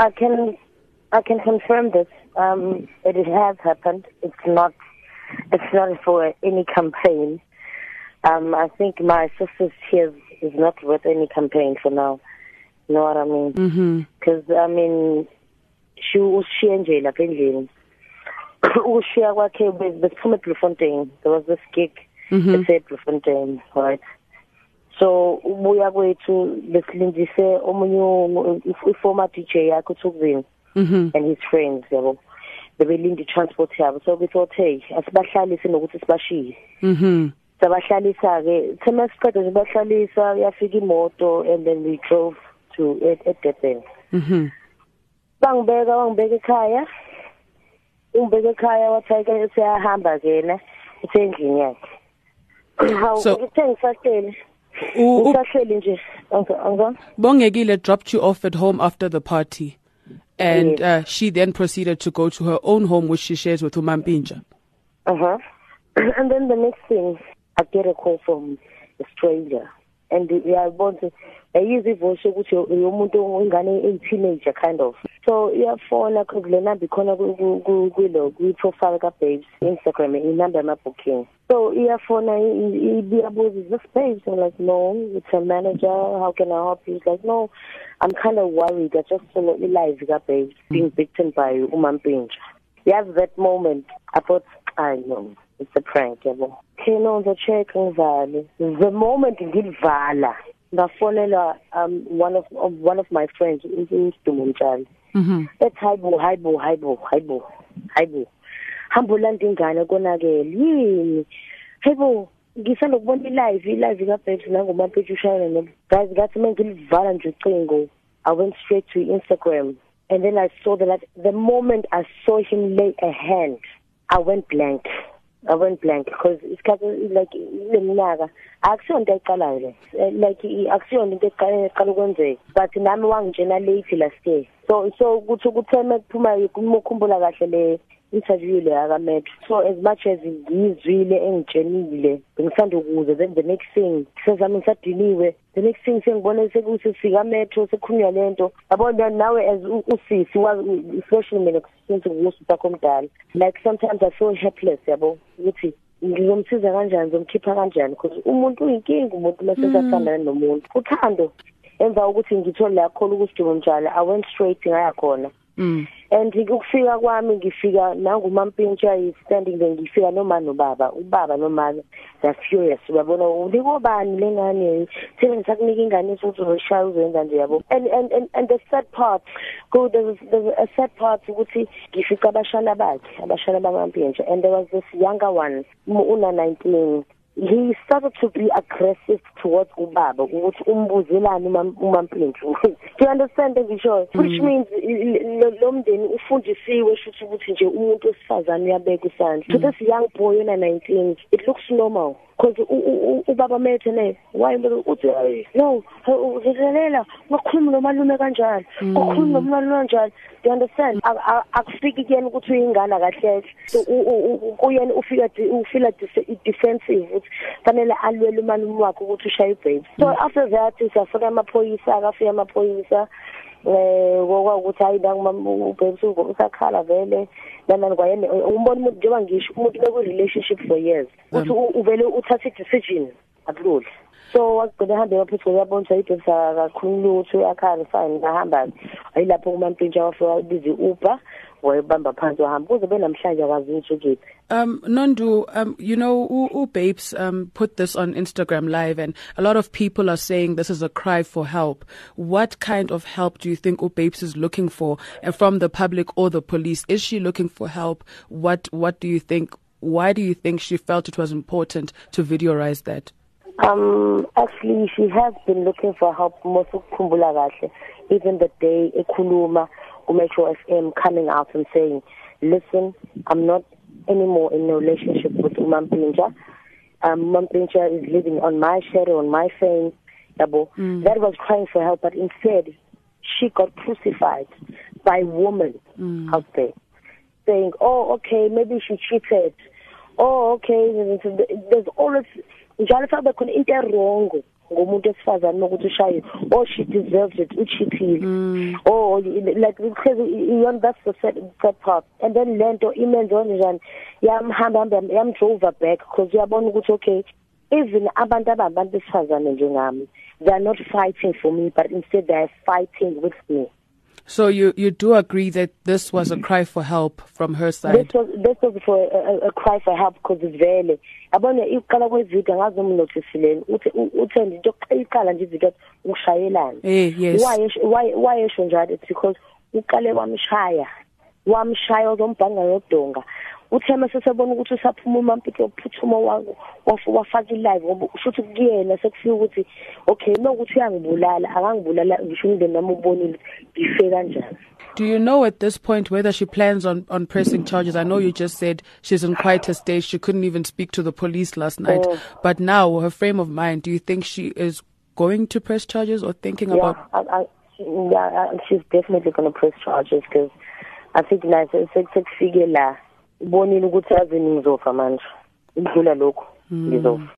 I can I can confirm this. Um, it has happened. It's not it's not for any campaign. Um, I think my sister's tears is not worth any campaign for now. You know what I mean? Because Mhm. I mean, she ushiye nje lapha endlini. Ushiya kwakhe besiphuma eBloemfontein. There was this gig Mhm. at Bloemfontein, right? So ubuya kwethu besilindise omunye i-former DJ yakhe uThukzini Mhm. and his friends yabo. Bebelinda i-transport yabo. So we thought, hey, asibahlalise nokuthi sibashiye. Mhm. sabahlalisa ke thema siqede nje bahlalisa yafika imoto and then we drove to at, at Durban Mhm. bangibeka wangibeka ekhaya ungibeka ekhaya wathi ke siyahamba kena usendlini yakhe hawu So- ngithe ngisahleli U- u- nje Bongekile dropped you off at home after the party. And uh, she then proceeded to go to her own home, which she shares with Umampintsha. Uh-huh. and then the next thing, I get a call from a stranger. And uyayibona ayizwa ivoice ukuthi yomuntu ingane eyi-teenager kind of. So iyafona le number ikhona kwilo kwi-profile ka-babes instagram inumber yama-booking. So iyafona iyabuza is this babes? I'm like no it's a manager how can i help you? He's like no i'm kind of worried i just saw i-live ka-babes being beaten by umampintsha yazi that moment i thought i know it's a prank yabo no ngizocheck ngivale. The moment ngilivala ngafonela um one of, of one of my friends usidumo mtshali Mhm. ethi hayibo hayibo hayibo hayibo hayibo hamba ulanda ingane konakele. Yini? Hayibo ngisanda kubona i-live i-live ushayela guys ngathi uma ngilivala nje ucingo i went straight to instagram and then i saw that the moment i saw him lay a hand i went blank I went blank because isikhathi like leminyaka akusiyonto eqalayo le Eh, like i- akusiyonto into eqala eqala ukwenzeka but nami wangitshena late last year so so ukuthi ukutheme kuphuma ukukhumbula kahle le interview le akametro so as much as ngizwile engitshenile bengisanda ukuze then the next thing sezami ngisadiniwe the next thing sengibone sekuthi sika metro sekhunywa lento yabona nawe as u- usisi wazi especially mina since ngususi sakho omdala. Like sometimes i feel helpless yabo? Ukuthi ngizomsiza kanjani ngizomkhipha kanjani? Because umuntu uyinkinga umuntu mase sasandana nomuntu. Uthando. Emva kokuthi ngithole la khona ukusidingo njalo i went straight ngaya khona. Mm. And ukufika kwami ngifika nangumampintsha is standing there ngifika noma nobaba ubaba noma they're furious uyabona ulikobani lengane? Thina ngisakunika ingane futhi uzoshaya uzenza nje yabo. And and and, and the sad part go there's, there's a sad part ukuthi ngifika abashana bakhe abashana bamampintsha and there was this younger one mu- una 19 he started to be aggressive towards ubaba ukuthi umbuzelani umam- umampintshu do you understand engisho which means i- lo- lo mndeni ufundisiwe shuthi ukuthi nje umuntu wesifazane uyabeka isandla. To this young boy ona 19 it looks normal. cause ubaba methene wayimbuza uthi no uzizelela ngokukhuluma nomalume kanjalo ukukhuluma mm. nomalume kanjalo you understand? Akufiki kuyena ukuthi uyingane kahle. So kuyena ufika ufila defensive fanele alwele umalume wakhe ukuthi ushaye ibhayibhi so mm. after that safika amaphoyisa akafika amaphoyisa. Eh ukuthi hayi ubhebisi usakhala vele nanani kwayena umbona umuntu njengoba ngisho umuntu beku-relationship for years uthi u- uvele uthathe i-decision. Akuludla so wagcina ehambe ngahamba-ke ayilapho wafika i-uber wayebamba phansi wahamba kuze ukephi Um, Nondu, um, you know, U, Babes um, put this on Instagram Live, and a lot of people are saying this is a cry for help. What kind of help do you think U Babes is looking for uh, from the public or the police? Is she looking for help? What What do you think? Why do you think she felt it was important to videoize that? Um, actually, she has been looking for help most ukukhumbula kahle. Even the day ekhuluma ku-Metro FM coming out and saying, listen, I'm not anymore in a relationship with Umampintsha. Um, Umampintsha is living on my shadow, on my fame. Yabo. That was crying for help, but instead, she got crucified by women out there saying, oh, okay, maybe she cheated. Oh, okay, there's always njalo fa bekhona into erongo ngomuntu esifazane nokuthi ushaye oh she deserves it uchithile mm. oh like because you that's the set part and then lento imenze njani yamhamba hamba yamdrove back because uyabona ukuthi okay even abantu ababantu besifazane njengami they are not fighting for me but instead they are fighting with me So you you do agree that this was a cry for help from her side. This was this was for a, a, a cry for help because vele yabona iqala kwevideo ngazi noma notisileni uthi uthende into iqala nje ivideo ukushayelana. Eh yes. Why why why esho njalo it's because uqale kwamshaya wamshaya uzombhanga yodonga uthe mase sebona ukuthi usaphuma uphuthuma wafaka ilive ngoba kuyena sekufika ukuthi okay nokuthi uyangibulala akangibulala ngisho umndeni nami ubonile ngife kanjani Do you know at this point whether she plans on, on pressing charges? I know you just said she's in quite a state. She couldn't even speak to the police last night. Oh. But now, her frame of mind, do you think she is going to press charges or thinking yeah, about? I, I, yeah, she's definitely going to press charges because I think na sekufike la ubonile ukuthi azini ngizofa manje. Ukudlula lokho ngizofa.